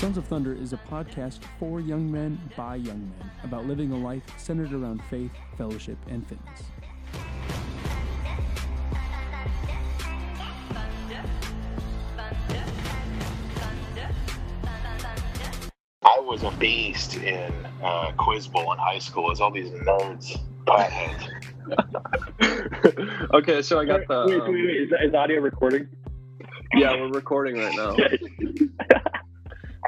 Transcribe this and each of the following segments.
Sons of Thunder is a podcast for young men by young men about living a life centered around faith, fellowship, and fitness. I was a beast in uh, Quiz Bowl in high school. It's all these nerds, potheads. okay, so I got the. wait, um, wait, wait. Is, is audio recording? yeah, we're recording right now.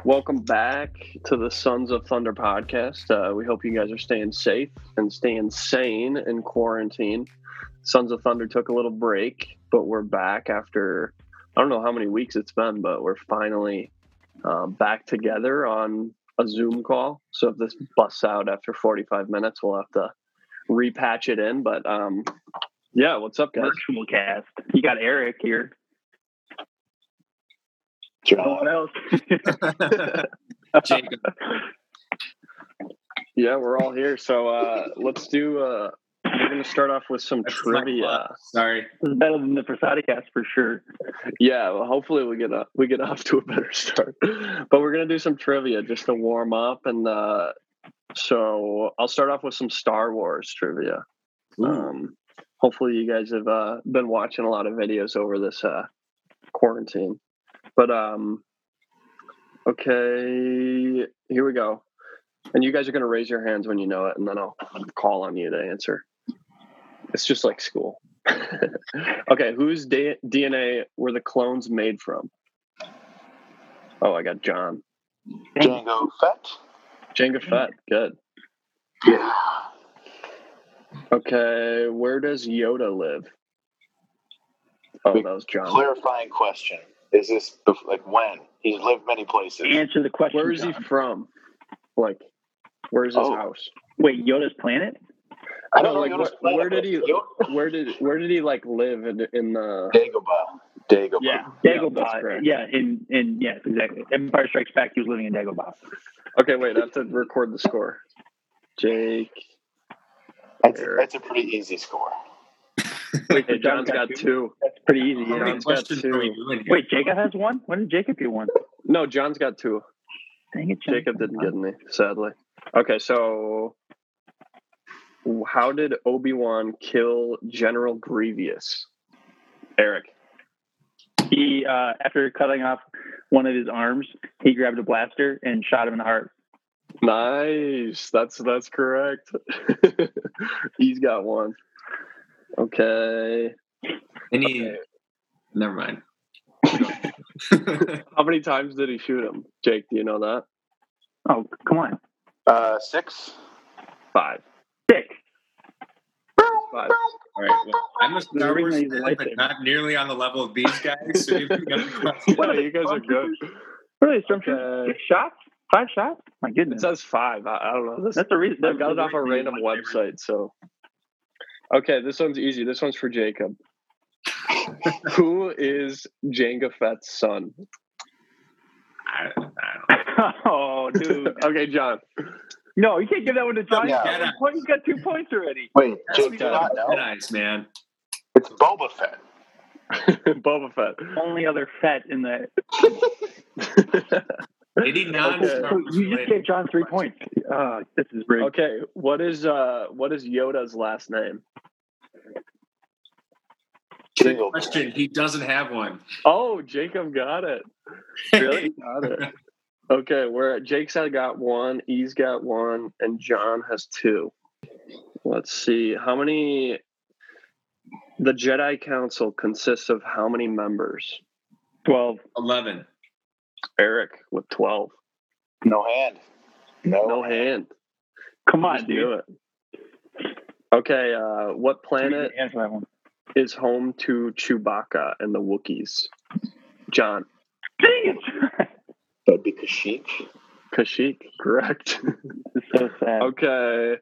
Welcome back to the Sons of Thunder podcast. Uh, we hope you guys are staying safe and staying sane in quarantine. Sons of Thunder took a little break, but we're back after I don't know how many weeks it's been, but we're finally uh, back together on a Zoom call. So if this busts out after 45 minutes, we'll have to repatch it in. But um, yeah, what's up, guys? Virtual cast. You got Eric here. No one else. Jacob. Yeah, we're all here. So uh, let's do. Uh, we're going to start off with some That's trivia. Sorry. This is better than the Versati cast for sure. Yeah, well, hopefully we get a, we get off to a better start. But we're going to do some trivia just to warm up, and uh, so I'll start off with some Star Wars trivia. Um, hopefully, you guys have uh, been watching a lot of videos over this uh, quarantine. But um, okay, here we go. And you guys are going to raise your hands when you know it, and then I'll call on you to answer. It's just like school. okay, whose D- DNA were the clones made from? Oh, I got John. Jango Fett. Jango Fett. Good. Yeah. Okay, where does Yoda live? Oh, that was John. Clarifying question. Is this like when? He's lived many places. Answer the question. Where is he from? Like, where's his Oh. house? Wait, Yoda's planet? I don't No, know like, Yoda's wh- planet, where did he- Where did where did he like live in, in the? Dagobah. Dagobah. Yeah, Dagobah. that's. Uh, yeah, in, in yes, exactly. Empire Strikes Back. He was living in Dagobah. Okay, wait. I have to record the score. Jake. That's, that's a pretty easy score. Wait, Hey, John's got two. That's pretty easy. How John's got two. are we doing? Wait, Jacob has one. When did Jacob get one? No, John's got two. Dang it, John. Jacob didn't get any, sadly. Okay, so how did Obi Wan kill General Grievous? Eric. He uh, after cutting off one of his arms, he grabbed a blaster and shot him in the heart. Nice. That's that's correct. He's got one. Okay. Any? Okay. Never mind. How many times did he shoot him? Jake, do you know that? Oh, come on, Uh, six. Five. Dick. Five. All right. Well, I'm a Star Wars fan, but lightsaber. not nearly on the level of these guys. So you've got a question. Wow, you guys are good. Really, stormtroopers? Okay. Six shots? Five shots? My It goodness. says five. I, I don't know. This, That's the reason. I got it off a random website. So, Okay, this one's easy. This one's for Jacob. Who is Jango Fett's son? I, I oh, dude. okay, John. No, you can't give that one to John. Yeah. He's got two points already. Wait, Jake, nice, man. It's Boba Fett. Boba Fett. Only other Fett in the. 89 you just gave John three points. Uh, this is great. Okay, what is uh what is Yoda's last name? Jingle. Question. He doesn't have one. Oh, Jacob got it. Really got it. Okay, we're at Jake's had got one, E's got one, and John has two. Let's see how many. The Jedi Council consists of how many members? Twelve. Eleven. Eric with twelve. No hand. No, No hand. Come on, Just dude. do it. Okay, uh, what planet Answer that one. is home to Chewbacca and the Wookiees? John. Dang it! That'd be Kashyyyk. Kashyyyk, correct. So sad. okay,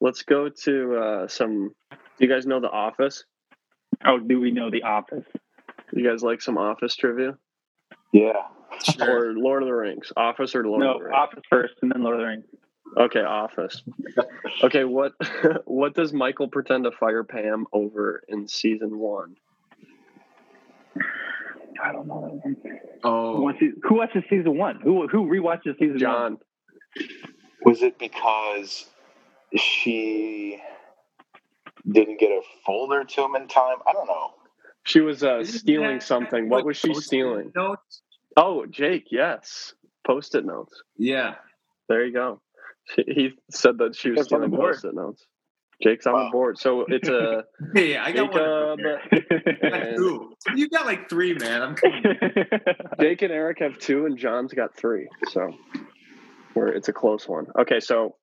let's go to uh, some. Do you guys know The Office? Oh, do we know The Office? You guys like some Office trivia? Yeah. Sure. Or Lord of the Rings? Office or Lord No, of the Rings? Office first, and then Lord of the Rings. Okay, Office. Okay, what what does Michael pretend to fire Pam over in season one? I don't know. Who Oh, watches, who watches season one? Who who rewatches season one? John. Was it because she didn't get a folder to him in time? I don't know. She was uh, stealing something. What was she stealing? Notes? Oh, Jake, yes. Post it notes. Yeah. There you go. She, he said that she was Jake's on the stealing board. post it notes. Jake's on the board. So it's a Hey, I got one. Uh, Jacob, I got two. You got like three, man. I'm coming. Jake and Eric have two, and John's got three. So we're, it's a close one. Okay, so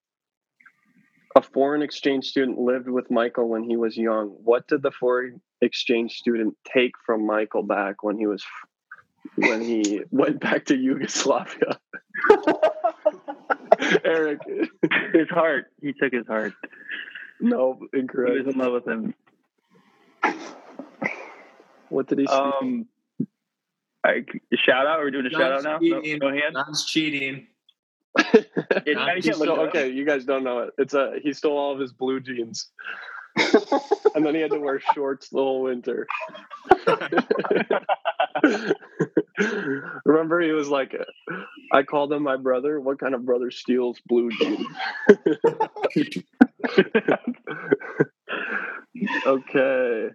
a foreign exchange student lived with Michael when he was young. What did the foreign exchange student take from Michael back when he was when he went back to Yugoslavia? Eric, his heart. He took his heart. no, incorrect. He was in love with him. What did he say? Um, I, shout out. We're we doing a shout out now? No, cheating. no hand. John's cheating. Yeah, Johnny He can't stole- look it up. okay, you guys don't know it. It's a he stole all of his blue jeans, and then he had to wear shorts the whole winter. Remember, he was like, "I called him my brother. What kind of brother steals blue jeans?" okay.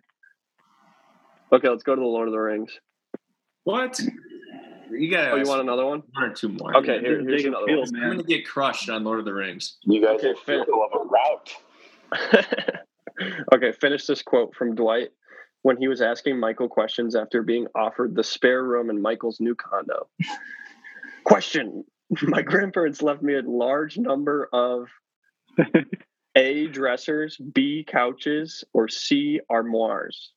Okay, let's go to the Lord of the Rings. What? You got. Oh, you want another one? one or two more? Okay, here, here's Jacob another Field, one. I'm gonna get crushed on Lord of the Rings. You guys Okay, are fair. fearful of a route. okay, finish this quote from Dwight when he was asking Michael questions after being offered the spare room in Michael's new condo. Question My grandparents left me a large number of A dressers, B couches, or C armoires.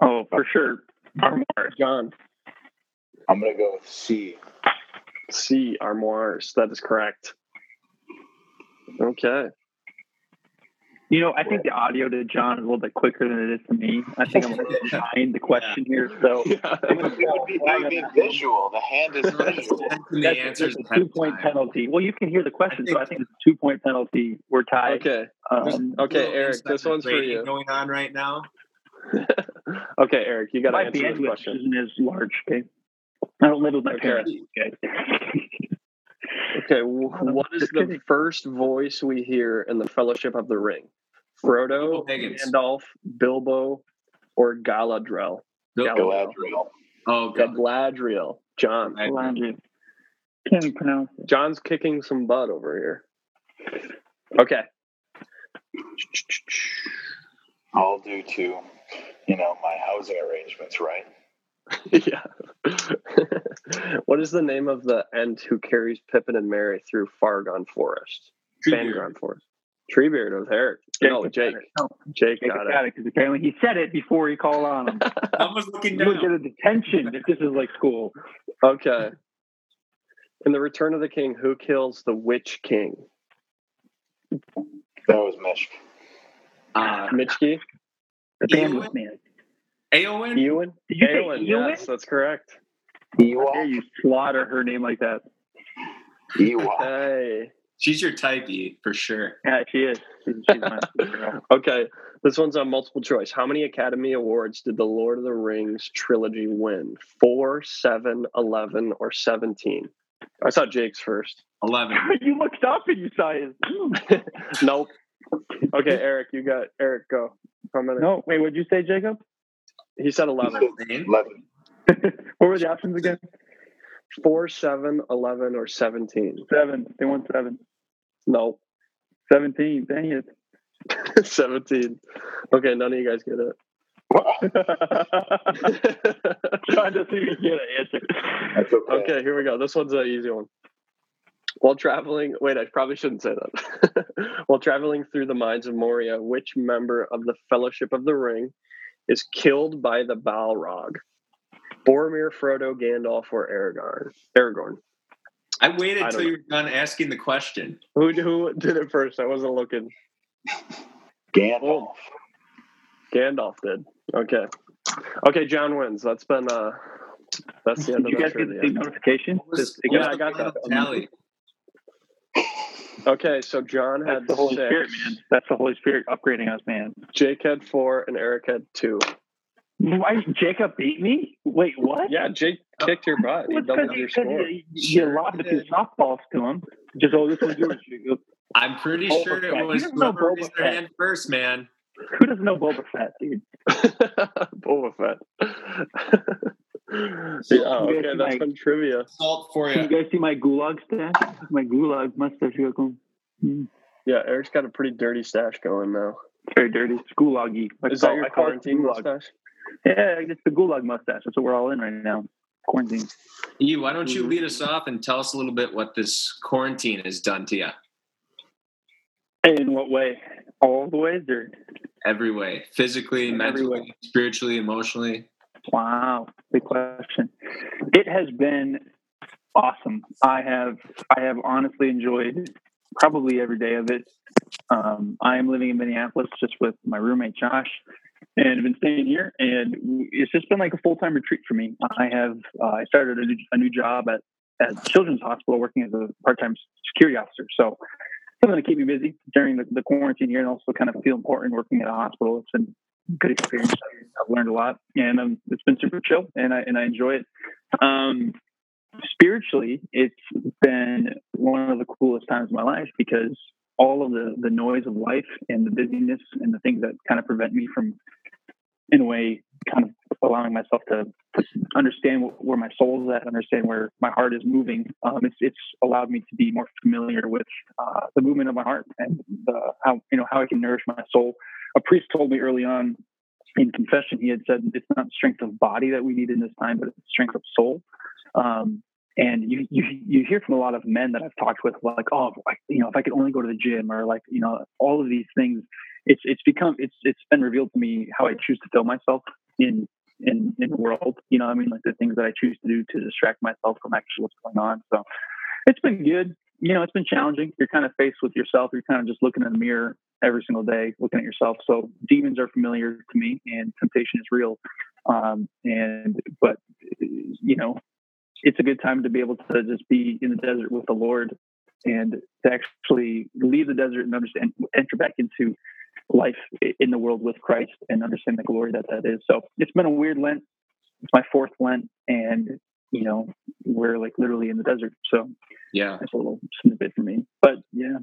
Oh, for sure. Armoire. John, I'm gonna go with C. C armoires. That is correct. Okay. You know, I think the audio to John is a little bit quicker than it is to me. I think I'm a little behind the question here. So It would be, it would be visual. The hand is visual. And the that's, answers that's a two point time. penalty. Well, you can hear the question, I so I think it's a two point penalty. We're tied. Okay. Um, Okay, Eric, this one's for you. Going on right now. okay, Eric, you got to my answer this bandwidth question. isn't as large. Okay, I don't live with my Okay. parents. Okay. Okay, what is the kidding. first voice we hear in the Fellowship of the Ring? Frodo, Bilbo Gandalf, Bilbo, or Galadriel? Galadriel. Galadriel. Oh, God. Galadriel. John. Landry. Can't pronounce it. John's kicking some butt over here. Okay. All due to, you know, my housing arrangements, right? yeah. what is the name of the Ent who carries Pippin and Merry through Fangorn Forest? Treebeard. Fangorn Forest. Treebeard with Eric. no, Jake. No, Jake Jacob got it. got it because apparently he said it before he called on him. I was looking You would get a detention if this is like school. Okay. In the Return of the King, who kills the Witch King? That was Mishk. Uh, Mitchkey? The Ewan? bandwidth man. Eowyn? Ewan? Did you say Eowyn, Ewan? yes, that's correct. How dare you slaughter her name like that? Ewok. Hey. She's your type E for sure. Yeah, she is. She's, she's my. Okay, this one's on multiple choice. How many Academy Awards did the Lord of the Rings trilogy win? Four, seven, eleven, or 17? I saw Jake's first. Eleven. you looked up and you saw his. nope. Okay, Eric, you got Eric. Go. How many? No, wait, what'd you say, Jacob? He said He 11. Eleven. What were the options again? Four, seven, 11, or 17? Seven. They won seven. Nope. 17. Dang it. 17. Okay, none of you guys get it. Trying to it. see if you get an answer. Okay. okay, here we go. This one's an easy one. While traveling, wait, I probably shouldn't say that. While traveling through the mines of Moria, which member of the Fellowship of the Ring is killed by the Balrog? Boromir, Frodo, Gandalf, or Aragorn? Aragorn. I waited I don't till you were done asking the question. Who who did it first? I wasn't looking. Gandalf. Gandalf did. Okay. Okay, John wins. That's been uh that's the end Did of you that guys get the trivia. notification? Was- Just- it what Yeah, I got that. Tally. Okay, so John That's had the Holy six. Spirit, man. That's the Holy Spirit upgrading us, man. Jake had four and Eric had two. Why Jacob beat me? Wait, what? Yeah, Jake kicked your butt. He Well, it's 'cause doubled you, your 'cause score. you, you Sure lobbed a did. few softballs to him. Just oh, this one's yours. Jacob. I'm pretty Boba sure Fett. it was don't whoever Boba raised their hand first, man. Who doesn't know Boba Fett, dude? Boba Fett. yeah, okay, that's Like- fun trivia. Salt for Can you. you guys see my gulag stash? My gulag mustache. here it comes. Mm, Yeah, Eric's got a pretty dirty stash going now. Very dirty. It's gulaggy. I Is call- that your I quarantine gulag. mustache? Yeah, it's the gulag mustache. That's what we're all in right now. Quarantine. You, why don't you Mhm. lead us off and tell us a little bit what this quarantine has done to you? In what way? All the ways, or Every way, physically, In every mentally, spiritually, emotionally. Wow, big question. It has been awesome. I have I have honestly enjoyed probably every day of it. Um, I am living in Minneapolis just with my roommate Josh, and I've been staying here. And it's just been like a full time retreat for me. I have uh, I started a new, a new job at at Children's Hospital working as a part time security officer. So something to keep me busy during the, the quarantine here, and also kind of feel important working at a hospital. It's been good experience. I've learned a lot, and um, it's been super chill, and I and I enjoy it. Um, spiritually, it's been one of the coolest times of my life because all of the the noise of life and the busyness and the things that kind of prevent me from, in a way, kind of allowing myself to, understand where my soul is at, understand where my heart is moving. Um, it's it's allowed me to be more familiar with uh, the movement of my heart and the, how you know how I can nourish my soul. A priest told me early on in confession, he had said it's not strength of body that we need in this time, but it's strength of soul. Um, and you, you you hear from a lot of men that I've talked with, like, oh, you know, if I could only go to the gym, or like, you know, all of these things. It's it's become it's it's been revealed to me how I choose to fill myself in in in the world. You know, I mean, like the things that I choose to do to distract myself from actually what's going on. So it's been good. You know, it's been challenging. You're kind of faced with yourself. You're kind of just looking in the mirror every single day, looking at yourself. So demons are familiar to me, and temptation is real. Um, and but you know, it's a good time to be able to just be in the desert with the Lord and to actually leave the desert and understand, enter back into life in the world with Christ and understand the glory that that is. So it's been a weird Lent. It's my fourth Lent, and you know, we're like literally in the desert. So Yeah, that's a little snippet for me. But yeah,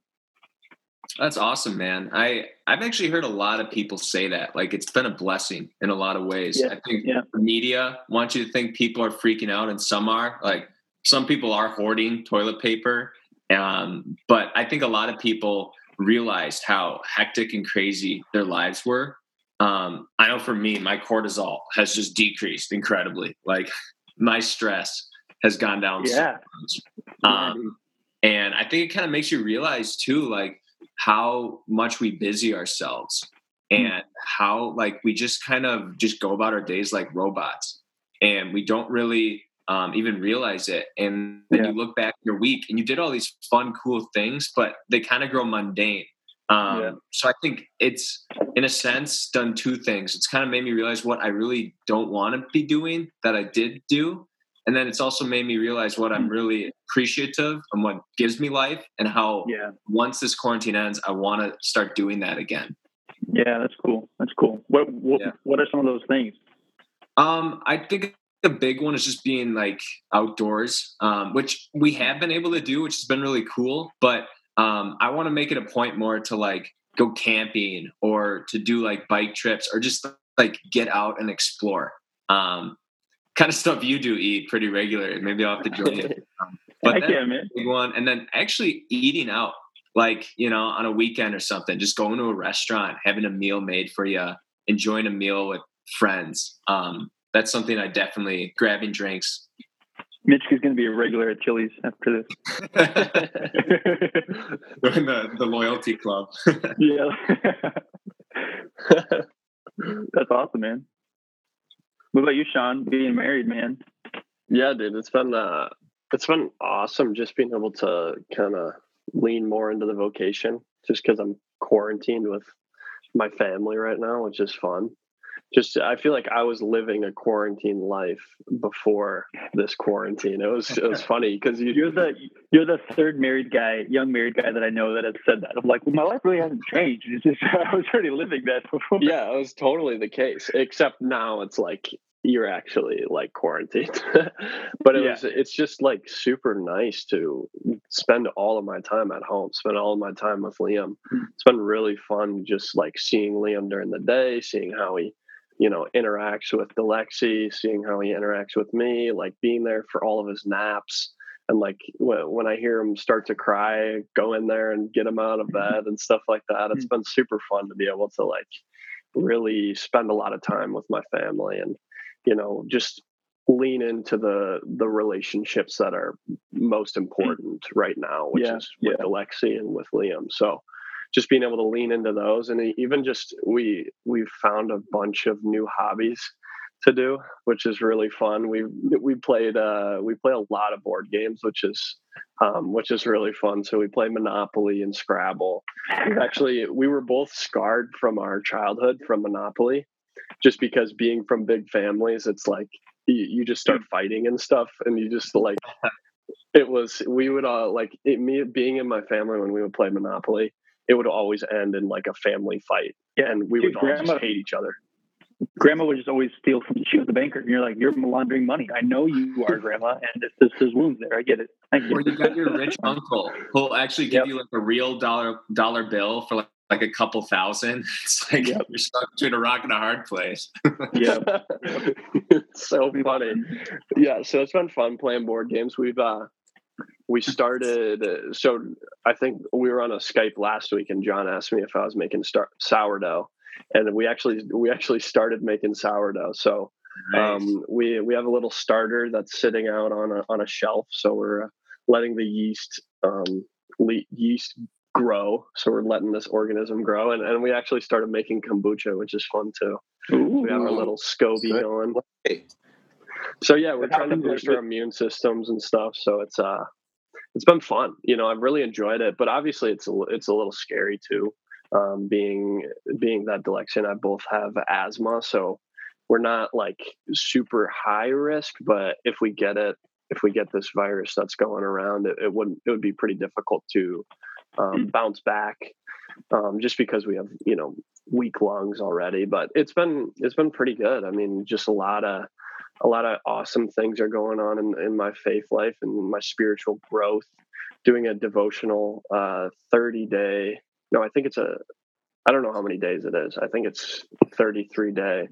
that's awesome, man. I I've actually heard a lot of people say that. Like it's been a blessing in a lot of ways. Yeah, I think yeah. the media wants you to think people are freaking out, and some are. Like some people are hoarding toilet paper, um, but I think a lot of people realized how hectic and crazy their lives were. Um, I know for me, my cortisol has just decreased incredibly. Like my stress has gone down. so yeah, much. Um, and I think it kind of makes you realize too, like how much we busy ourselves Hmm. and how like we just kind of just go about our days like robots and we don't really um, even realize it. And then Yeah. you look back your week and you did all these fun, cool things, but they kind of grow mundane. Um, Yeah. So I think it's, in a sense, done two things. It's kind of made me realize what I really don't want to be doing that I did do. And then it's also made me realize what I'm really appreciative and what gives me life and how yeah, once this quarantine ends, I want to start doing that again. yeah. That's cool. That's cool. What what, Yeah. what are some of those things? Um, I think the big one is just being like outdoors, um, which we have been able to do, which has been really cool. But um, I want to make it a point more to like go camping or to do like bike trips or just like get out and explore. Um, kind of stuff you do eat pretty regular. Maybe I'll have to join you. Um, but Heck yeah, man. big one. And then actually eating out, like, you know, on a weekend or something, just going to a restaurant, having a meal made for you, enjoying a meal with friends. Um, that's something I definitely grabbing drinks. Mitch is going to be a regular at Chili's after this. Join the, the loyalty club. yeah. That's awesome, man. What about you, Sean? Being married, man. Yeah, dude, it's been uh, it's been awesome just being able to kind of lean more into the vocation, just because I'm quarantined with my family right now, which is fun. Just I feel like I was living a quarantine life before this quarantine. It was it was funny because you You're the You're the third married guy, young married guy that I know that has said that. I'm like, well, my life really hasn't changed. It's just I was already living that before. Yeah, it was totally the case. Except now it's like you're actually like quarantined. but it Yeah. was it's just like super nice to spend all of my time at home, spend all of my time with Liam. Mm. It's been really fun just like seeing Liam during the day, seeing how he, you know, interacts with Alexi, seeing how he interacts with me, like being there for all of his naps. And like when, I hear him start to cry, go in there and get him out of mm-hmm. bed and stuff like that. It's mm. been super fun to be able to like really spend a lot of time with my family and you know just lean into the the relationships that are most mm. important right now which Yeah, is with alexi and with liam so just being able to lean into those. And even just we we've found a bunch of new hobbies to do which is really fun. We we played uh we play a lot of board games which is um which is really fun. So we play monopoly and scrabble. We've actually we were both scarred from our childhood from monopoly just because being from big families it's like you, you just start fighting and stuff and you just like it was we would all like it, me being in my family when we would play monopoly it would always end in like a family fight Yeah, and we dude, would all just hate each other Grandma would just always steal from she was the banker. And you're like, you're laundering money. I know you are, Grandma, and this there's wounds there. I get it. I get Or it. you got your rich uncle who'll actually give Yep. you like a real dollar dollar bill for like, like a couple thousand. It's like Yep. you're stuck between a rock and a hard place. Yeah. so funny yeah so it's been fun playing board games we've uh we started so i think we were on a skype last week and john asked me if i was making star- sourdough. And we actually we actually started making sourdough. So um we we have a little starter that's sitting out on a on a shelf. So we're uh, letting the yeast um le- yeast grow. So we're letting this organism grow. And, and we actually started making kombucha which is fun too. We have our Ooh, little SCOBY going. Hey, So yeah, we're trying to boost our immune systems and stuff. So it's uh, it's been fun. You know, I've really enjoyed it. But obviously, it's a it's a little scary too. Um, being being that Delexia and I both have asthma, so we're not like super high risk. But if we get it, if we get this virus that's going around, it, it wouldn't it would be pretty difficult to um, bounce back. Um, just because we have you know weak lungs already but it's been it's been pretty good i mean just a lot of a lot of awesome things are going on in, in my faith life and my spiritual growth. Doing a devotional uh 30 day no i think it's a i don't know how many days it is. I think it's 33 day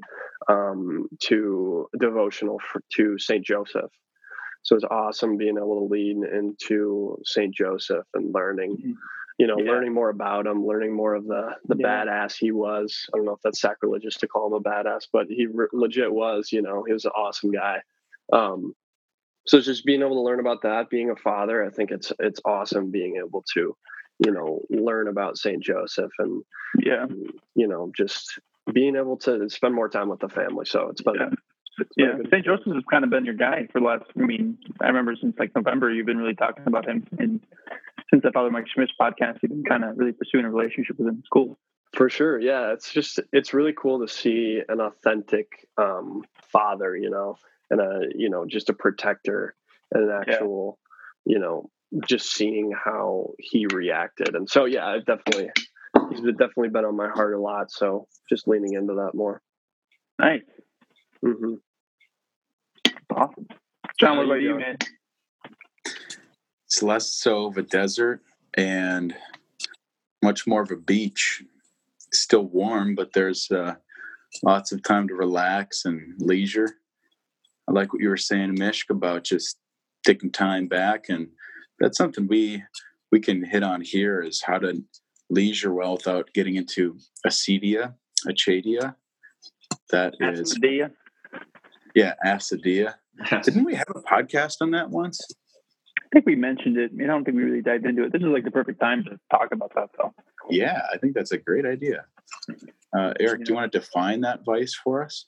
um to devotional for to saint joseph. So it's awesome being able to lead into saint joseph and learning Mhm. You know Yeah. learning more about him learning more of the the Yeah. badass he was i don't know if that's sacrilegious to call him a badass but he re- legit was you know he was an awesome guy um so just being able to learn about that being a father i think it's it's awesome being able to you know learn about saint joseph and Yeah. you know just being able to spend more time with the family so it's been Yeah. It's been a Yeah. St. Joseph's has kind of been your guy for the last, I mean, I remember since like November, you've been really talking about him. And since I Father Mike Schmitz's podcast, you've been kind of really pursuing a relationship with him. It's cool. For sure. Yeah. It's just, it's really cool to see an authentic um, father, you know, and a, you know, just a protector and an actual, you know, just seeing how he reacted. And so, yeah, I've definitely, he's definitely been on my heart a lot. So just leaning into that more. Nice. Hmm Awesome. John, what about you you, man? it's less so of a desert and much more of a beach. Still warm, but there's uh, lots of time to relax and leisure. I like what you were saying, Mishk, about just taking time back, and that's something we we can hit on here is how to leisure well without getting into acedia, achadia. That is, Acidea? Yeah, acidia. Didn't we have a podcast on that once? I think we mentioned it. I don't think we really dived into it. This is like the perfect time to talk about that, though. Yeah, I think that's a great idea. Uh, Eric, do you want to define that vice for us?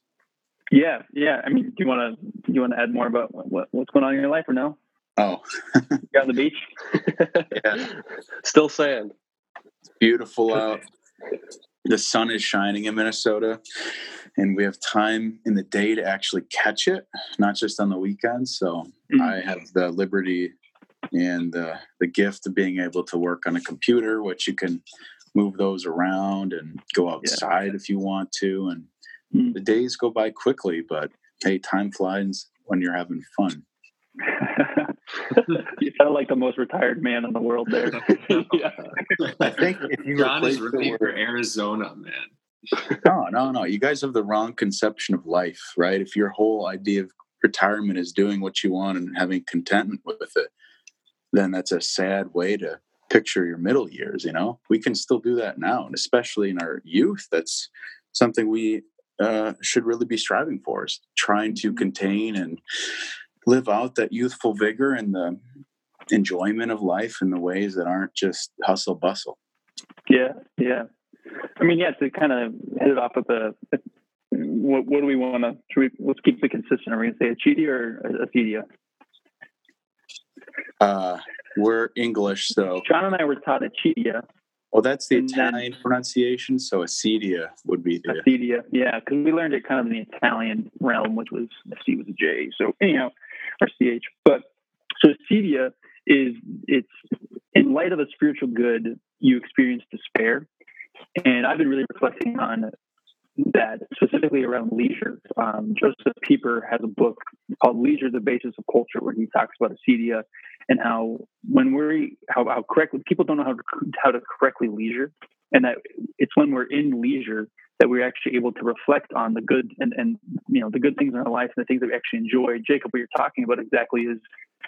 Yeah, yeah. I mean, do you want to do you want to add more about what, what's going on in your life or no? Oh, You on the beach? yeah, Still saying. it's beautiful out. The sun is shining in Minnesota, and we have time in the day to actually catch it, not just on the weekends. So Mhm. I have the liberty and the the gift of being able to work on a computer, which you can move those around and go outside yeah. if you want to. And mm. the days go by quickly, but hey, time flies when you're having fun. you sound like the most retired man in the world there. yeah. I think if you John is ready for Arizona, man. no, no, no. You guys have the wrong conception of life, right? If your whole idea of retirement is doing what you want and having contentment with it, then that's a sad way to picture your middle years. You know, we can still do that now, and especially in our youth, that's something we uh, should really be striving for. Is trying to contain and live out that youthful vigor and the enjoyment of life in the ways that aren't just hustle bustle. Yeah, yeah. I mean, yeah, to kind of hit it off with a, what, what do we want to, we, let's keep it consistent. Are we going to say a Acedia or a Acedia? Uh, we're English, so. John and I were taught a Acedia. Well, that's the Italian then, pronunciation, so Acedia would be the. Acedia, yeah, because we learned it kind of in the Italian realm, which was C was a J. So anyhow, or CH. But so acedia is it's in light of a spiritual good, you experience despair. And I've been really reflecting on that specifically around leisure. Um, Josef Pieper has a book called Leisure, the Basis of Culture, where he talks about acedia and how when we're, how, how correctly, people don't know how to, how to correctly leisure. And that it's when we're in leisure that we're actually able to reflect on the good and, and you know the good things in our life and the things that we actually enjoy. Jacob, what you're talking about exactly is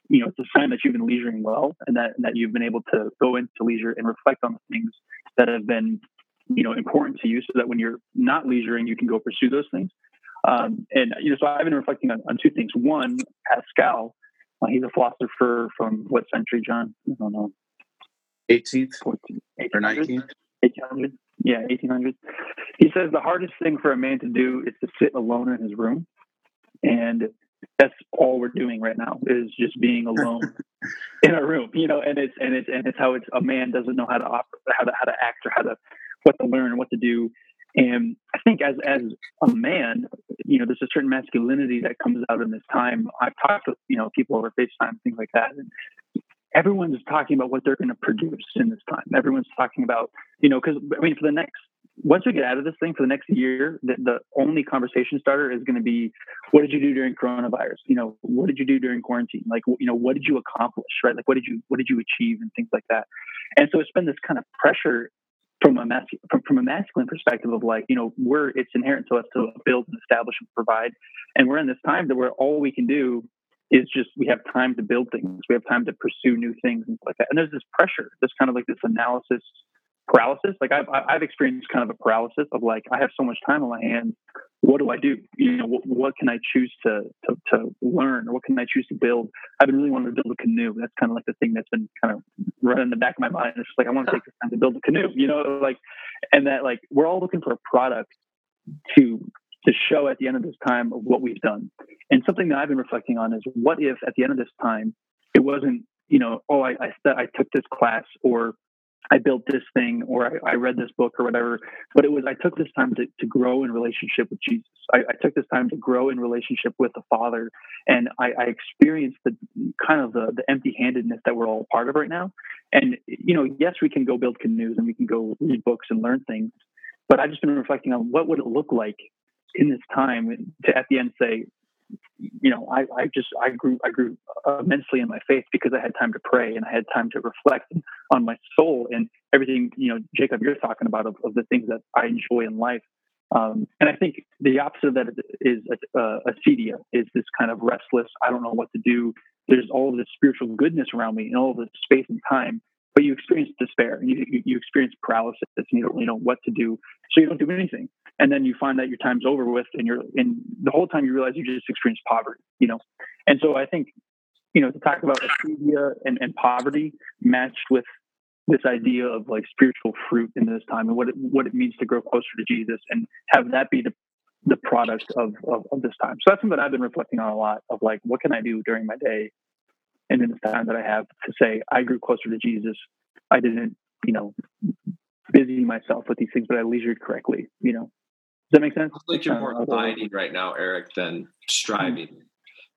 you know it's a sign that you've been leisuring well and that that you've been able to go into leisure and reflect on the things that have been you know important to you, so that when you're not leisuring, you can go pursue those things. Um, and you know, so I've been reflecting on, on two things. One, Pascal, uh, he's a philosopher from what century, John? I don't know. 18th 14th, or 19th. 1800 yeah, 1800s. He says the hardest thing for a man to do is to sit alone in his room. And that's all we're doing right now is just being alone in a room, you know, and it's, and it's, and it's how it's a man doesn't know how to operate, how to, how to act or how to, what to learn and what to do. And I think as, as a man, you know, there's a certain masculinity that comes out in this time. I've talked with, you know, people over FaceTime, things like that. And everyone's talking about what they're going to produce in this time. Everyone's talking about, you know, because I mean, for the next, once we get out of this thing for the next year, the, the only conversation starter is going to be, what did you do during coronavirus? You know, what did you do during quarantine? Like, you know, what did you accomplish? Right? Like, what did you, what did you achieve and things like that. And so it's been this kind of pressure from a mas- from, from a masculine perspective of like, you know, we're it's inherent to us to build and establish and provide, and we're in this time that where all we can do is just we have time to build things. We have time to pursue new things and stuff like that. And there's this pressure, this kind of like this analysis paralysis. Like I've I've experienced kind of a paralysis of like I have so much time on my hands. What do I do? You know, what, what can I choose to, to to learn? Or what can I choose to build? I've been really wanting to build a canoe. That's kind of like the thing that's been kind of running in the back of my mind. It's just like I want to take this time to build a canoe. You know, like and that like we're all looking for a product to to show at the end of this time of what we've done. And something that I've been reflecting on is what if at the end of this time it wasn't, you know, oh, I I, I took this class or I built this thing or I, I, read this book or whatever, but it was I took this time to, to grow in relationship with Jesus. I, I took this time to grow in relationship with the Father, and I, I experienced the kind of the, the empty-handedness that we're all part of right now. And you know, yes, we can go build canoes and we can go read books and learn things, but I've just been reflecting on what would it look like in this time to at the end say, you know, I, I just I grew I grew immensely in my faith because I had time to pray and I had time to reflect on my soul and everything. You know, Jacob, you're talking about of, of the things that I enjoy in life. Um, and I think the opposite of that is a, a is this kind of restless. I don't know what to do. There's all this spiritual goodness around me and all this space and time, but you experience despair. You, you, you experience paralysis, and you don't really know what to do, so you don't do anything and then you find that your time's over with and you're in the whole time you realize you just experienced poverty you know and so i think you know to talk about acedia and, and poverty matched with this idea of like spiritual fruit in this time and what it, what it means to grow closer to jesus and have that be the the product of, of, of this time so that's something i've been reflecting on a lot of like what can i do during my day and in the time that i have to say i grew closer to jesus i didn't you know busy myself with these things but i leisured correctly you know does that make sense? like you're more abiding right now, Eric, than striving, mm-hmm.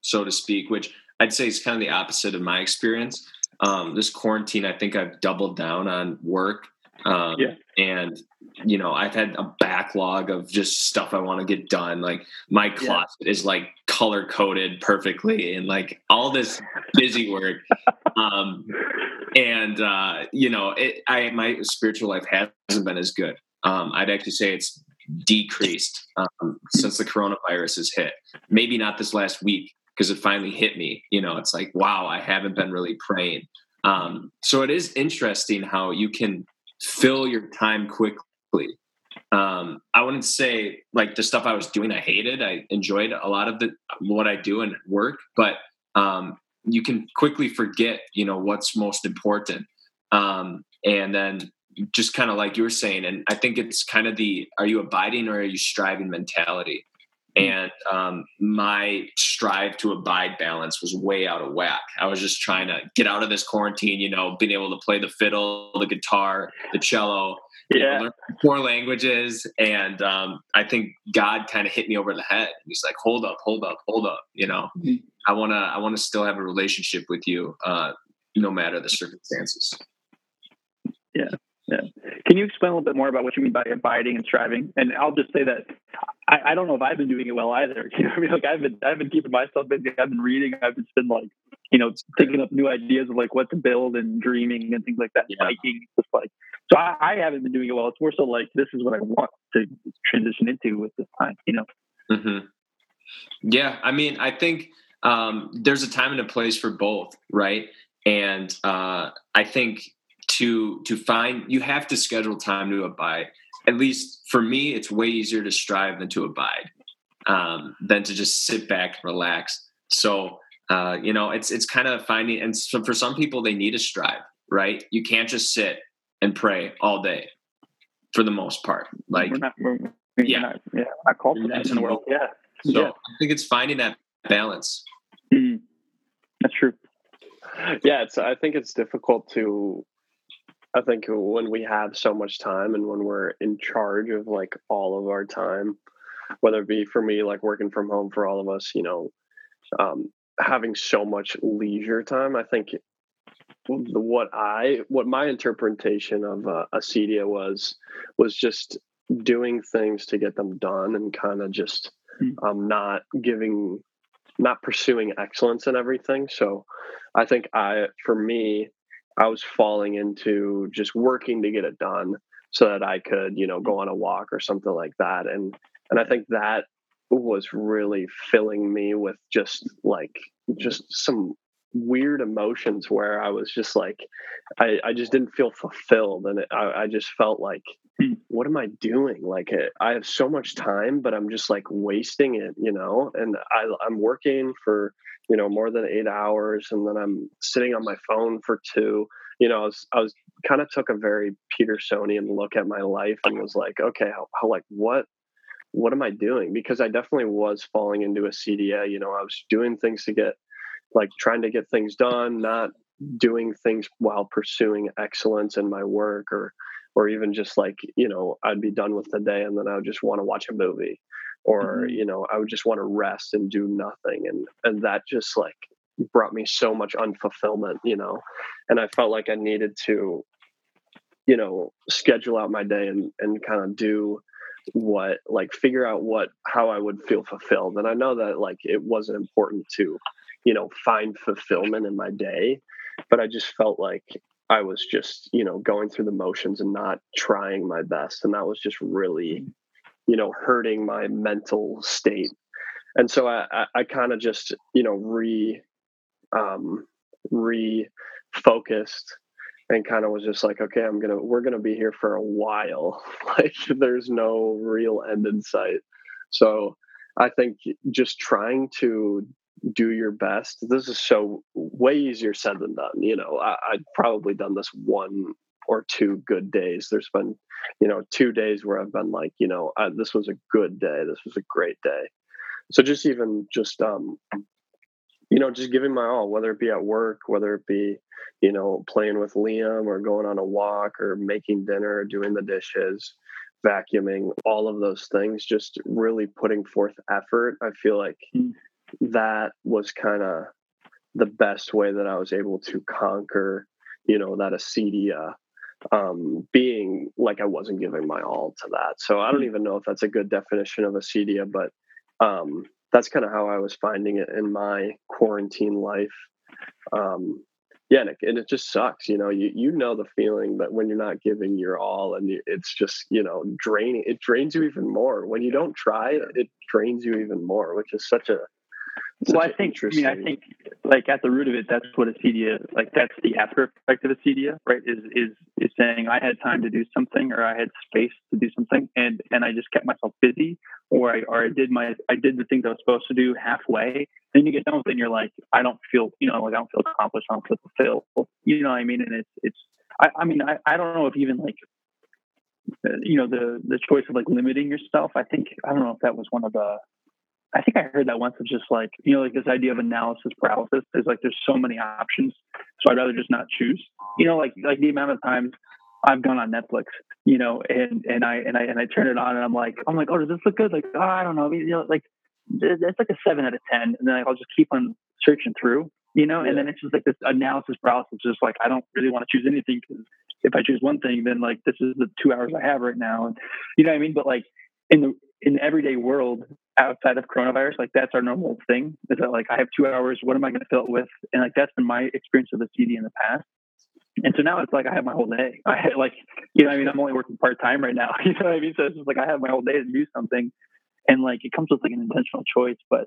so to speak, which I'd say is kind of the opposite of my experience. um, this quarantine, I think I've doubled down on work. Um, Yeah. And, you know, I've had a backlog of just stuff I want to get done. Like my closet is like color coded perfectly and like all this busy work. Um, and, uh, you know, it, I, my spiritual life hasn't been as good. Um, I'd actually say it's decreased um, since the coronavirus has hit. Maybe not this last week because it finally hit me. You know, it's like, wow, I haven't been really praying. Um, so it is interesting how you can fill your time quickly. Um, I wouldn't say like the stuff I was doing, I hated. I enjoyed a lot of the what I do and work, but um, you can quickly forget, you know, what's most important. Um, and then just kind of like you were saying, and I think it's kind of the are you abiding or are you striving mentality? And um, my strive to abide balance was way out of whack. I was just trying to get out of this quarantine, you know, being able to play the fiddle, the guitar, the cello, you know, Yeah. learn four languages. And um, I think God kind of hit me over the head. He's like, hold up, hold up, hold up. You know, Mhm. I want to, I want to still have a relationship with you, uh, no matter the circumstances. Can you explain a little bit more about what you mean by abiding and striving? And I'll just say that I, I don't know if I've been doing it well either. You know, I mean, like I've been I've been keeping myself busy. I've been reading. I've just been like, you know, thinking up new ideas of like what to build and dreaming and things like that. Yeah. Biking, just like so. I, I haven't been doing it well. It's more so like this is what I want to transition into with this time. You know. hmm Yeah, I mean, I think um, there's a time and a place for both, right? And uh, I think to to find you have to schedule time to abide. At least for me, it's way easier to strive than to abide, um, than to just sit back and relax. So uh, you know, it's it's kind of finding, and so for some people, they need to strive, right? You can't just sit and pray all day, for the most part. Like we're not. We're, we're Yeah. Not, yeah. I called for that in the world. Yeah. so, Yeah. I think it's finding that balance. Mhm. That's true. yeah it's i think it's difficult to i think when we have so much time and when we're in charge of like all of our time whether it be for me like working from home for all of us you know um, having so much leisure time i think what i what my interpretation of uh, acedia was was just doing things to get them done and kind of just Hmm. um, not giving not pursuing excellence in everything so I think I, for me, I was falling into just working to get it done so that I could, you know, go on a walk or something like that. And, and I think that was really filling me with just like, just some weird emotions where I was just like, I, I just didn't feel fulfilled. And it, I, I just felt like. what am I doing? Like, eh, I have so much time, but I'm just like wasting it, you know? And I, I'm working for, you know more than eight hours and then i'm sitting on my phone for two you know i was, I was kind of took a very petersonian look at my life and was like okay how, how like what what am i doing because i definitely was falling into acedia you know i was doing things to get like trying to get things done not doing things while pursuing excellence in my work or or even just like you know i'd be done with the day and then i would just want to watch a movie or Mhm. you know i would just want to rest and do nothing and and that just like brought me so much unfulfillment you know and i felt like i needed to you know schedule out my day and and kind of do what like figure out what how i would feel fulfilled and i know that like it wasn't important to you know find fulfillment in my day but i just felt like i was just you know going through the motions and not trying my best and that was just really you know hurting my mental state. And so i i, I kind of just you know re um refocused and kind of was just like okay i'm gonna we're gonna be here for a while. Like there's no real end in sight. So i think just trying to do your best. This is so way easier said than done you know I, i'd probably done this one or two good days. There's been you know two days where i've been like you know this was a good day this was a great day. So just even just um you know just giving my all whether it be at work whether it be you know playing with liam or going on a walk or making dinner or doing the dishes vacuuming all of those things just really putting forth effort i feel like Mm. That was kind of the best way that I was able to conquer, you know, that acedia um, being like I wasn't giving my all to that. So I don't even know if that's a good definition of acedia, but um, that's kind of how I was finding it in my quarantine life. Um, yeah, and it, and it, just sucks. You know, you you know the feeling that when you're not giving your all, and it's just you know draining. It drains you even more when you don't try. It drains you even more, which is such a well, I think. I mean, I think like at the root of it, that's what acedia. Like that's the after effect of acedia, right? Is is is saying I had time to do something, or I had space to do something, and and I just kept myself busy, or I or I did my I did the things I was supposed to do halfway. Then you get done with it, and you're like, I don't feel, you know, like I don't feel accomplished. I don't feel fulfilled. You know what I mean? And it's it's. I, I mean, I, I don't know if even like uh, you know the the choice of like limiting yourself i think i don't know if that was one of the I think I heard that once of just like, you know, like this idea of analysis paralysis is like there's so many options. So I'd rather just not choose. You know, like like the amount of times I've gone on Netflix, you know, and and I and I and I turn it on and I'm like, I'm like, oh, does this look good? Like, oh, I don't know, you know, like it's like a seven out of ten, and then I'll just keep on searching through, you know, and then it's just like this analysis paralysis, just like I don't really want to choose anything because if I choose one thing, then like this is the two hours I have right now, and you know what I mean. But like in the in everyday world, outside of coronavirus, like that's our normal thing. Is that like I have two hours? What am I going to fill it with? And like that's been my experience of acedia in the past. And so now it's like I have my whole day. I like, you know, I mean, I'm only working part time right now. You know what I mean? So it's just like I have my whole day to do something, and like it comes with like an intentional choice. But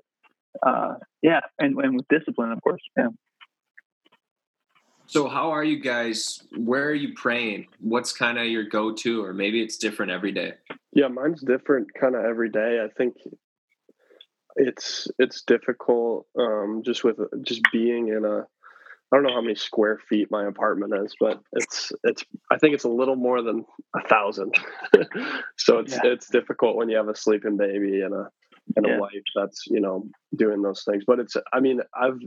uh, yeah, and and with discipline, of course. Yeah. So how are you guys? Where are you praying? What's kind of your go-to, or maybe it's different every day? Yeah, mine's different kind of every day. I think it's it's difficult um, just with just being in a I don't know how many square feet my apartment is, but it's it's I think it's a little more than a thousand. so it's yeah. it's difficult when you have a sleeping baby and a and yeah. a wife that's you know doing those things. But it's I mean I've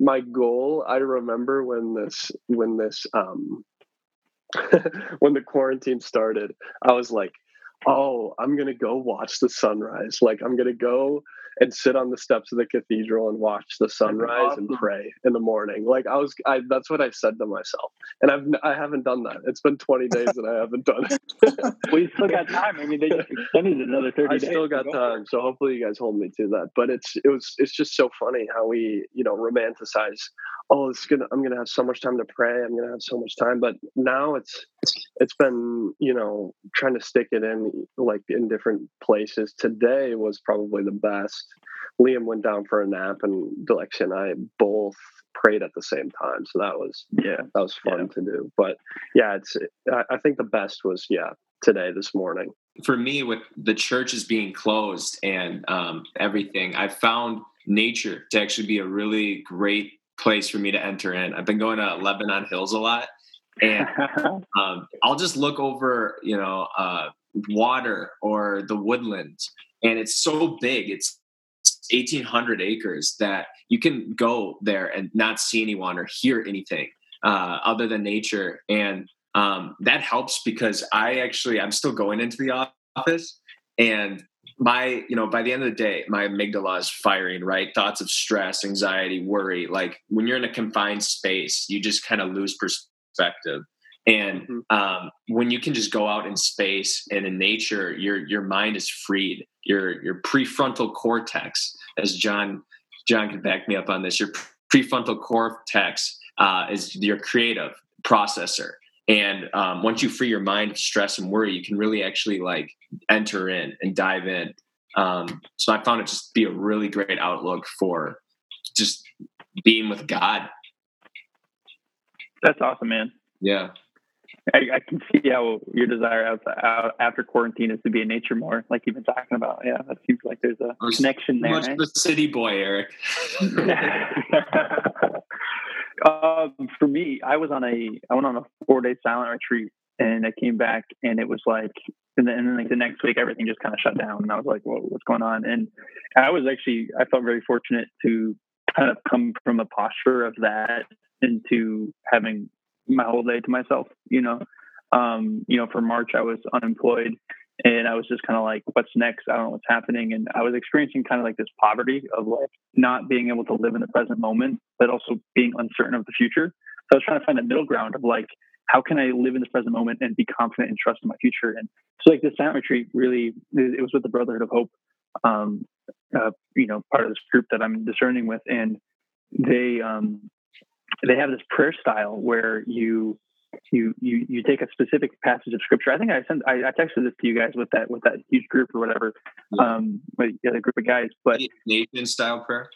my goal I remember when this when this um when the quarantine started I was like oh, I'm to go watch the sunrise. Like, I'm to go and sit on the steps of the cathedral and watch the sunrise awesome. and pray in the morning. Like, I was, I, that's what I said to myself. And I've, I haven't done that. It's been 20 days and I haven't done it. we still got time. I mean, they just extended another 30 I still got time. So hopefully you guys hold me to that. But it's, it was, it's just so funny how we, you know, romanticize oh it's gonna i'm gonna have so much time to pray i'm gonna have so much time but now it's it's been you know trying to stick it in like in different places. Today was probably the best. Liam went down for a nap and Delexia and i both prayed at the same time. So that was yeah. that was fun yeah. to do. But yeah it's i think the best was yeah today this morning. For me with the churches being closed and um, everything i found nature to actually be a really great place for me to enter in. I've been going to Lebanon Hills a lot, and um, I'll just look over, you know, uh, water or the woodlands, and it's so big. It's 1,800 acres that you can go there and not see anyone or hear anything uh, other than nature, and um, that helps because I actually I'm still going into the office, and my you know by the end of the day my amygdala is firing right thoughts of stress anxiety worry like when you're in a confined space you just kind of lose perspective and mm-hmm. um, when you can just go out in space and in nature your your mind is freed. Your your prefrontal cortex as john john can back me up on this your prefrontal cortex uh, is your creative processor. And um, once you free your mind of stress and worry you can really actually like enter in and dive in. Um, so i found it just be a really great outlook for just being with god that's awesome man yeah I, I can see how your desire out, after quarantine is to be in nature more, like you've been talking about. Yeah, that seems like there's a connection there. Much the city boy, Eric. Um, for me, I was on a I went on a four day silent retreat, and I came back, and it was like, and then, and then like the next week, everything just kind of shut down, and I was like, well, what's going on? And I was actually I felt very fortunate to kind of come from a posture of that into having my whole day to myself. You know, um, you know, for March I was unemployed, and I was just kind of like, what's next? I don't know what's happening. And I was experiencing kind of like this poverty of like not being able to live in the present moment, but also being uncertain of the future. So I was trying to find a middle ground of like, how can I live in this present moment and be confident and trust in my future? And so like this silent retreat really, it was with the Brotherhood of Hope, um, uh, you know, part of this group that I'm discerning with. And they, um, they have this prayer style where you you you you take a specific passage of scripture. I think I sent I, I texted this to you guys with that with that huge group or whatever, um, the other group of guys. But Ignatian style prayer.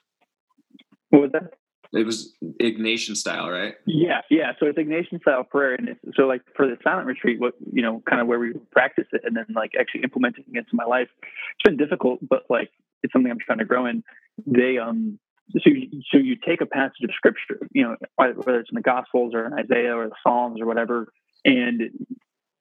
What was that? It was Ignatian style, right? Yeah, yeah. So it's Ignatian style prayer, and it's, so like for the silent retreat, what you know, kind of where we practice it, and then like actually implementing it into my life. It's been difficult, but like it's something I'm trying to grow in. They um so you, so you take a passage of scripture, you know, whether it's in the Gospels or in Isaiah or the Psalms or whatever, and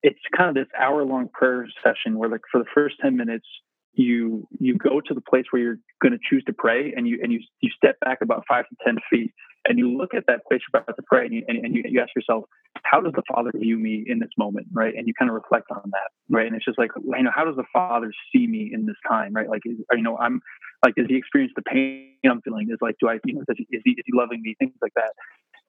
it's kind of this hour long prayer session where, like, for the first ten minutes, you you go to the place where you're going to choose to pray, and you and you you step back about five to ten feet, and you look at that place you're about to pray, and you, and, and you, you ask yourself, how does the Father view me in this moment, right? And you kind of reflect on that, right? And it's just like, you know, how does the Father see me in this time, right? Like, you know, I'm like, does he experience the pain I'm feeling? Is like, do I, you know, does he, is he, is he loving me? Things like that.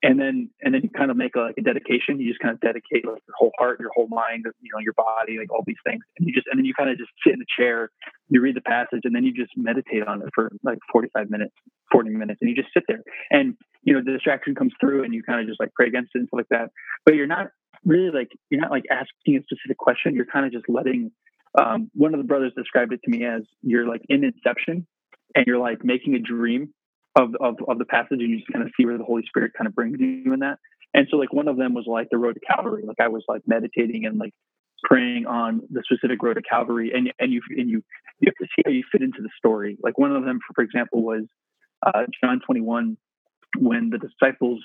And then, and then you kind of make a, like a dedication. You just kind of dedicate like your whole heart, your whole mind, you know, your body, like all these things. And you just, and then you kind of just sit in the chair, you read the passage, and then you just meditate on it for like 45 minutes, 40 minutes, and you just sit there. And you know, the distraction comes through, and you kind of just like pray against it and stuff like that. But you're not really like you're not like asking a specific question. You're kind of just letting. Um, one of the brothers described it to me as you're like in Inception, and you're like making a dream of, of, of the passage and you just kind of see where the Holy Spirit kind of brings you in that. And so like one of them was like the road to Calvary. Like I was like meditating and like praying on the specific road to Calvary and and you and you you have to see how you fit into the story. Like one of them, for example, was uh, John 21 when the disciples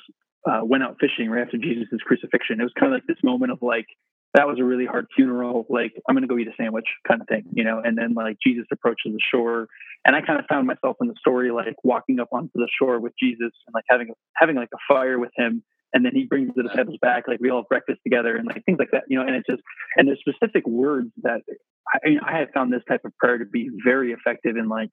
uh, went out fishing right after Jesus' crucifixion. It was kind of like this moment of like that was a really hard funeral. Like, I'm going to go eat a sandwich kind of thing, you know? And then like Jesus approaches the shore. And I kind of found myself in the story, like walking up onto the shore with Jesus and like having, having like a fire with him. And then he brings the disciples back, like we all have breakfast together and like things like that, you know? And it's just, and there's specific words that I, I have found this type of prayer to be very effective in like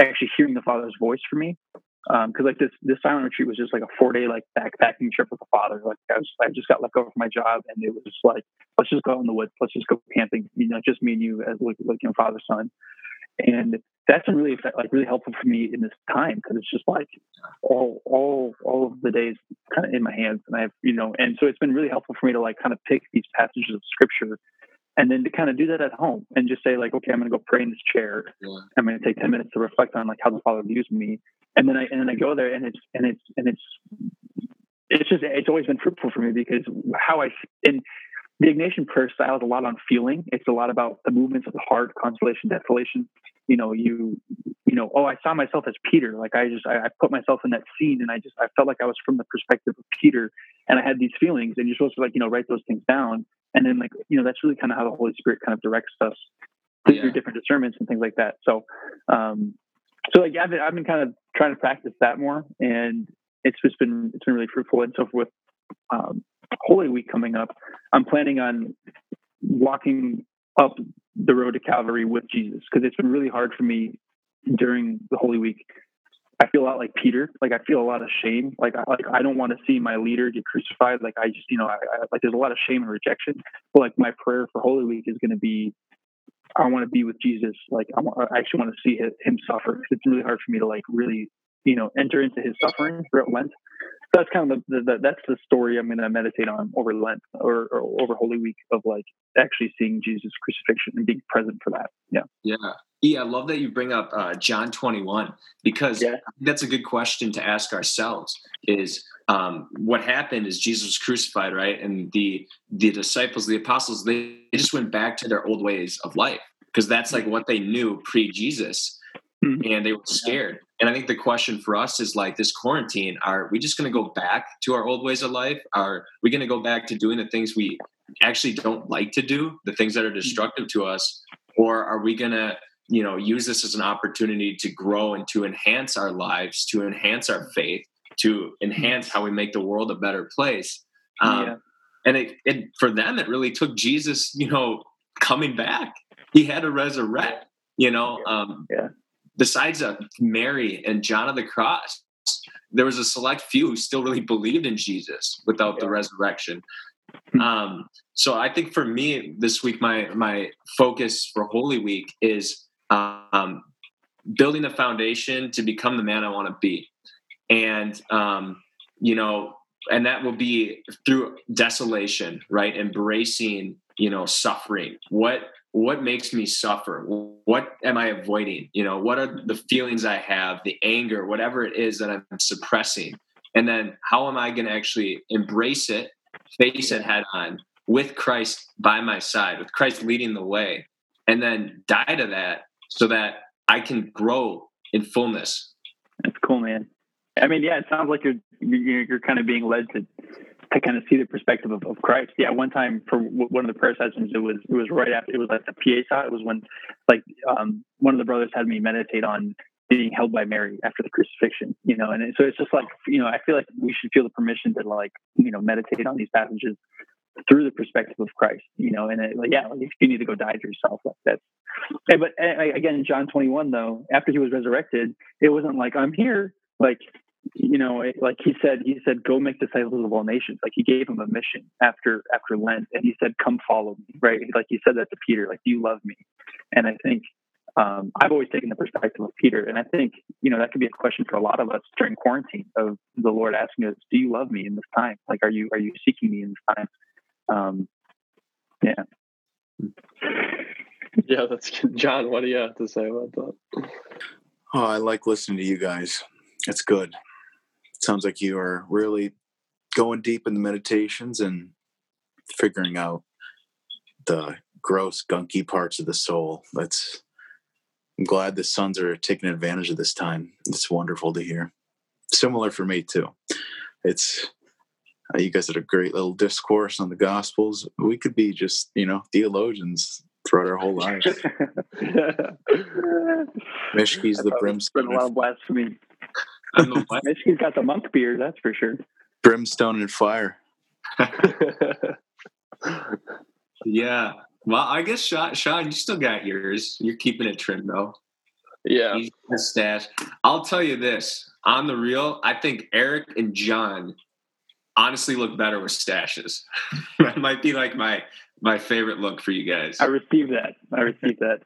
actually hearing the Father's voice for me because um, like this this silent retreat was just like a four day like backpacking trip with the father. Like I was I just got let go from my job and it was just like let's just go in the woods, let's just go camping. You know, just me and you as like, like you know father son, and that's been really like really helpful for me in this time because it's just like all all all of the days kind of in my hands and I have you know and so it's been really helpful for me to like kind of pick these passages of scripture and then to kind of do that at home and just say like okay i'm going to go pray in this chair i'm going to take 10 minutes to reflect on like how the father views me and then i and then i go there and it's and it's and it's it's just it's always been fruitful for me because how i in the Ignatian prayer style is a lot on feeling. It's a lot about the movements of the heart, consolation, desolation. You know, you, you know, oh, I saw myself as Peter. Like I just, I, I, put myself in that scene, and I just, I felt like I was from the perspective of Peter, and I had these feelings. And you're supposed to like, you know, write those things down, and then like you know that's really kind of how the holy spirit kind of directs us through yeah. different discernments and things like that so um so like I've been, I've been kind of trying to practice that more and it's just been it's been really fruitful and so with um, holy week coming up i'm planning on walking up the road to calvary with jesus because it's been really hard for me during the holy week I feel a lot like Peter. Like I feel a lot of shame. Like I, like I don't want to see my leader get crucified. Like I just, you know, I, I, like there's a lot of shame and rejection. But like my prayer for Holy Week is going to be, I want to be with Jesus. Like I, want, I actually want to see him suffer. It's really hard for me to like really, you know, enter into his suffering throughout Lent. So that's kind of the, the, that's the story I'm going to meditate on over Lent or, or over Holy Week of like actually seeing Jesus' crucifixion and being present for that. Yeah. Yeah. Yeah, I love that you bring up uh, John 21 because yeah. that's a good question to ask ourselves. Is um, what happened is Jesus was crucified, right? And the the disciples, the apostles, they, just went back to their old ways of life because that's like what they knew pre Jesus, mm-hmm. and they were scared. And I think the question for us is like this quarantine: Are we just going to go back to our old ways of life? Are we going to go back to doing the things we actually don't like to do, the things that are destructive to us, or are we going to you know use this as an opportunity to grow and to enhance our lives to enhance our faith to enhance how we make the world a better place um, yeah. and it, it for them it really took jesus you know coming back he had to resurrect. You know, um, Yeah. besides uh, Mary and John of the Cross, there was a select few who still really believed in Jesus without the resurrection. Hmm. Um, so I think for me this week, my my focus for Holy Week is um, building the foundation to become the man I want to be, and um, you know, and that will be through desolation, right? Embracing, you know, suffering. What what makes me suffer? What am I avoiding? You know, what are the feelings I have, the anger, whatever it is that I'm suppressing, and then how am I going to actually embrace it, face it head on with Christ by my side, with Christ leading the way, and then die to that so that I can grow in fullness. That's cool, man. I mean, yeah, it sounds like you're you're, you're kind of being led to to kind of see the perspective of, of Christ. Yeah, one time for one of the prayer sessions, it was it was right after it was like the Pietà It was when like um, one of the brothers had me meditate on being held by Mary after the crucifixion. You know, and so it's just like you know, I feel like we should feel the permission to like you know meditate on these passages through the perspective of Christ. You know, and it, like yeah, like if you need to go die to yourself, like that's. But uh, again, in John 21, though, after he was resurrected, it wasn't like I'm here like you know like he said he said go make disciples of all nations like he gave him a mission after after lent and he said come follow me right like he said that to peter like do you love me and i think um, i've always taken the perspective of peter and i think you know that could be a question for a lot of us during quarantine of the lord asking us do you love me in this time like are you are you seeking me in this time um, yeah Yeah, that's good. John. What do you have to say about that? Oh, I like listening to you guys. It's good. sounds like you are really going deep in the meditations and figuring out the gross, gunky parts of the soul. That's. I'm glad the sons are taking advantage of this time. It's wonderful to hear. Similar for me too. It's uh, you guys had a great little discourse on the Gospels. We could be just you know theologians throughout our whole lives. Mishki's the brimstone. Been a lot of blasphemy. I'm the what? Michigan's got the monk beard, that's for sure. brimstone and fire. yeah. Well, I guess Sean, Sean, you still got yours. You're keeping it trim though. yeah. He's got a stash. I'll tell you this: on the real, I think Eric and John honestly look better with stashes. that might be like my my favorite look for you guys. I received that. I received that.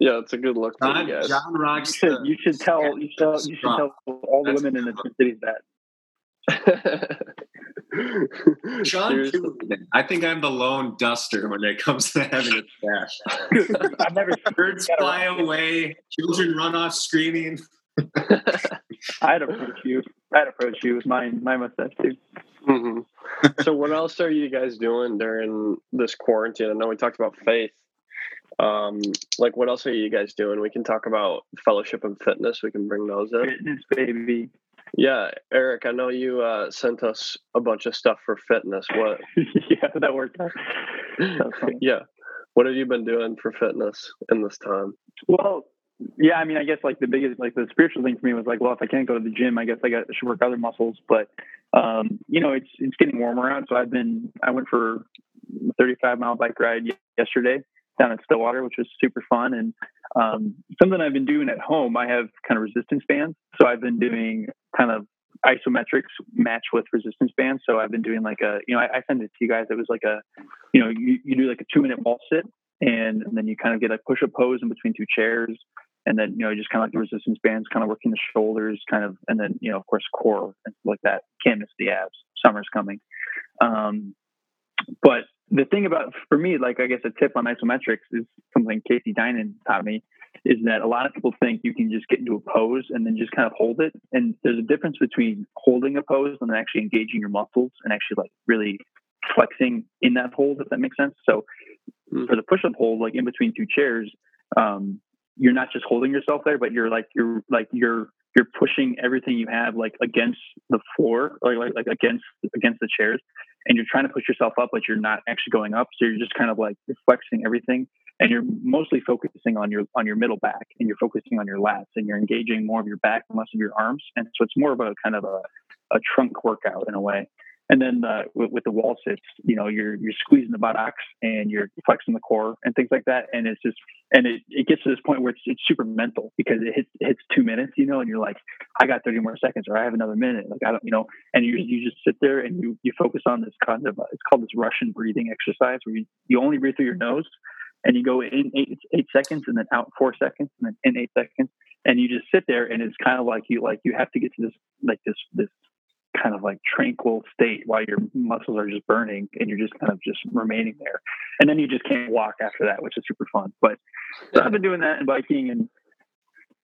Yeah, it's a good look for John, you guys. John You should, the- you should tell you should tell, you should tell all the That's- women in the Twin Cities that. John, Seriously. I think I'm the lone duster when it comes to having a stash. I've never Birds fly away, children run off screaming. I'd approach you. I'd approach you with my my mustache too. hmm so, what else are you guys doing during this quarantine? I know we talked about faith. Um, like, what else are you guys doing? We can talk about fellowship and fitness. We can bring those in. Fitness baby. Yeah, Eric, I know you uh, sent us a bunch of stuff for fitness. What? yeah, that worked out. Yeah, what have you been doing for fitness in this time? Well, yeah, I mean, I guess like the biggest, like the spiritual thing for me was like, well, if I can't go to the gym, I guess I got should work other muscles. But um, you know, it's it's getting warmer out, so I've been I went for a 35 mile bike ride yesterday down in Stillwater, which was super fun. And um, something I've been doing at home, I have kind of resistance bands, so I've been doing kind of isometrics match with resistance bands. So I've been doing like a, you know, I, I sent it to you guys. It was like a, you know, you, you do like a two minute wall sit and, and then you kind of get a push up pose in between two chairs. And then, you know, just kind of like the resistance bands, kind of working the shoulders, kind of, and then, you know, of course, core and stuff like that. Can't miss the abs. Summer's coming. Um, but the thing about, for me, like, I guess a tip on isometrics is something Casey Dinan taught me is that a lot of people think you can just get into a pose and then just kind of hold it. And there's a difference between holding a pose and then actually engaging your muscles and actually like really flexing in that hold, if that makes sense. So Mm. for the push-up hold, like in between two chairs, um, you're not just holding yourself there, but you're like you're like you're you're pushing everything you have like against the floor or like like against against the chairs, and you're trying to push yourself up, but you're not actually going up. So you're just kind of like flexing everything, and you're mostly focusing on your on your middle back, and you're focusing on your lats, and you're engaging more of your back less of your arms, and so it's more of a kind of a a trunk workout in a way. And then uh, with, with the wall sits, you know, you're you're squeezing the buttocks and you're flexing the core and things like that. And it's just and it, it gets to this point where it's, it's super mental because it hits it hits two minutes, you know, and you're like, I got 30 more seconds or I have another minute. Like I don't, you know, and you you just sit there and you you focus on this kind of it's called this Russian breathing exercise where you, you only breathe through your nose and you go in eight eight seconds and then out four seconds and then in eight seconds and you just sit there and it's kind of like you like you have to get to this like this this kind of like tranquil state while your muscles are just burning and you're just kind of just remaining there. And then you just can't walk after that, which is super fun. But so I've been doing that and biking and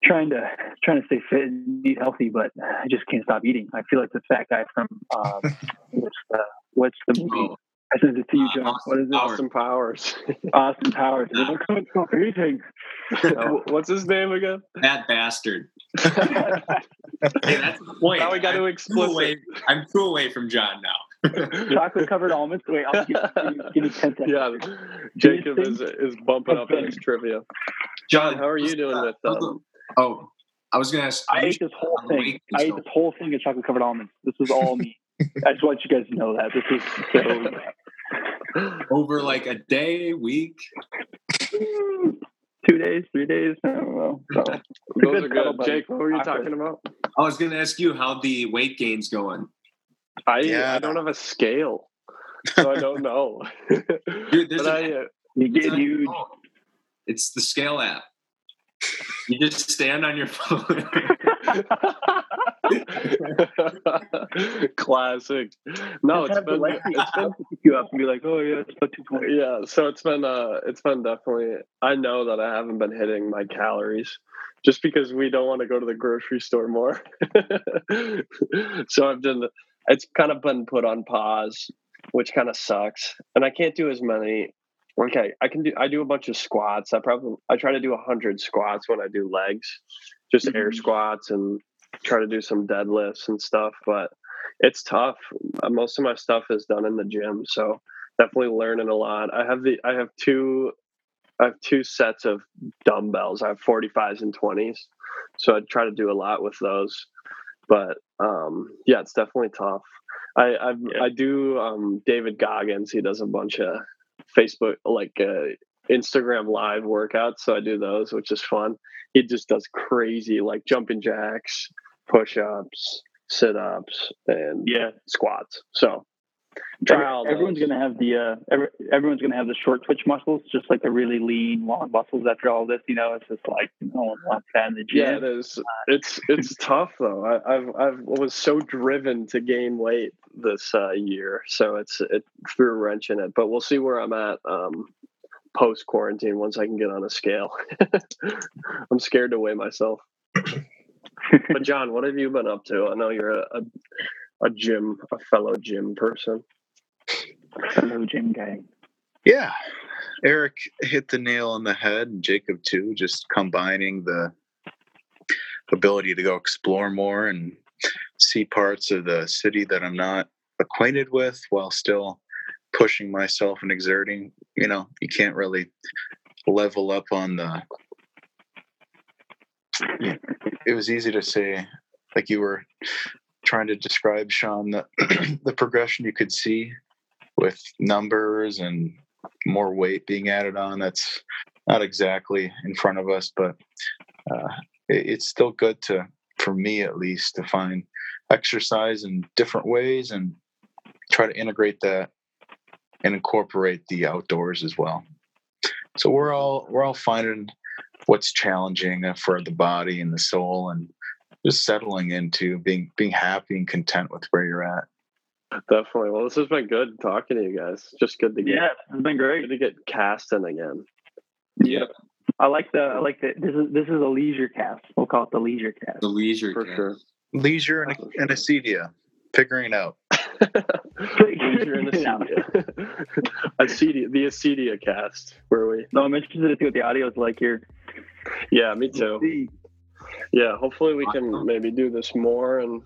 trying to trying to stay fit and eat healthy, but I just can't stop eating. I feel like the fat guy from um, what's the what's the movie? I sent it to you, Uh, John. Austin what is it? Powers. Austin Powers. Austin Powers. They're like, "Oh, it's not eating. So, What's his name again? that bastard. now Hey, that's the point. Now we got to I'm too away. I'm too away from John now. chocolate covered almonds. Wait, I'll give, give, give me 10 seconds. Yeah, Jacob is is bumping up in his trivia. John, How are you doing with how's the- um, Oh, I was gonna ask. I ate this whole thing. I ate this whole thing of chocolate covered almonds. This was all me. I just want you guys to know that this is so over like a day, week. two days, three days. I don't know. So, Those good are good. Jake, what were you talking about? I was gonna ask you how the weight gain's going. I Yeah. I don't have a scale, so I don't know. Dude, but an I, uh, you get on huge. It's the scale app. You just stand on your phone. Classic. No, Just it's have the been it's been pick you up and be like, oh yeah, it's about two twenty. yeah. So it's been uh it's been definitely. I know that I haven't been hitting my calories just because we don't want to go to the grocery store more. so I've done. It's kind of been put on pause, which kind of sucks, and I can't do as many. Okay, I can do. I do a bunch of squats. I probably I try to do a hundred squats when I do legs, just air Mhm. squats and try to do some deadlifts and stuff. But it's tough. Uh, Most of my stuff is done in the gym, so definitely learning a lot. I have the I have two I have two sets of dumbbells. I have 45s and 20s. So I try to do a lot with those. But um yeah, it's definitely tough. I I've, Yeah. I do um David Goggins, he does a bunch of Facebook like uh Instagram live workouts, so I do those, which is fun. He just does crazy like jumping jacks, push-ups, sit-ups and Yeah. squats. So Every- try all everyone's those. gonna have the uh, every, everyone's gonna have the short twitch muscles, just like the really lean long muscles. After all this, you know, it's just like no one wants that in the gym. Yeah, it is. It's it's tough though. I, I've I've was so driven to gain weight this uh, year, so it's it threw a wrench in it. But we'll see where I'm at um, post quarantine once I can get on a scale. I'm scared to weigh myself. But John, what have you been up to? I know you're a a, a gym a fellow gym person. Hello, gym guy. Yeah. Eric hit the nail on the head, and Jacob too, just combining the ability to go explore more and see parts of the city that I'm not acquainted with while still pushing myself and exerting. You know, you can't really level up on the. It was easy to say, like you were trying to describe, Sean, the, the progression you could see with numbers and more weight being added on. That's not exactly in front of us, but uh, it, it's still good to, for me at least, to find exercise in different ways and try to integrate that and incorporate the outdoors as well. So we're all we're all finding what's challenging for the body and the soul, and just settling into being being happy and content with where you're at. Definitely. Well, this has been good talking to you guys. Just good to get Yeah, it's been great. good to get casting again. Yeah. I like the I like the this is this is a leisure cast. We'll call it the leisure cast. The leisure. For cast. sure. Leisure and, and acedia, figuring out. Leisure and acedia. acedia, the acedia cast, where we. No, I'm interested to see what the audio is like here. Yeah, me too. Yeah, hopefully we can maybe do this more and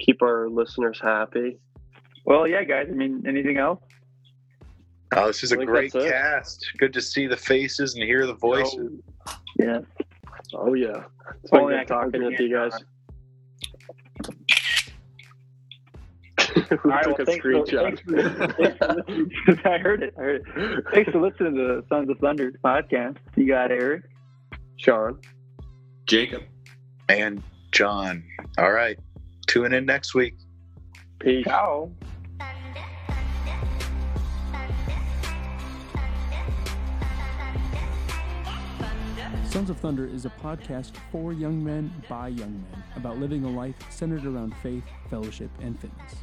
keep our listeners happy. Well, yeah, guys. I mean, anything else? Oh, this is I a great cast. Good to see the faces and hear the voices. Yeah. Oh yeah, it's been Only good can talking with you guys. right, took well, a thanks for- screenshot? thanks for- thanks for listening- I heard it. I heard it. Thanks for listening to the Sons of Thunder podcast. You got Eric. Sean. Jacob. And John. All right. Tune in next week. Peace. Ciao. Sons of Thunder is a podcast for young men by young men about living a life centered around faith, fellowship, and fitness.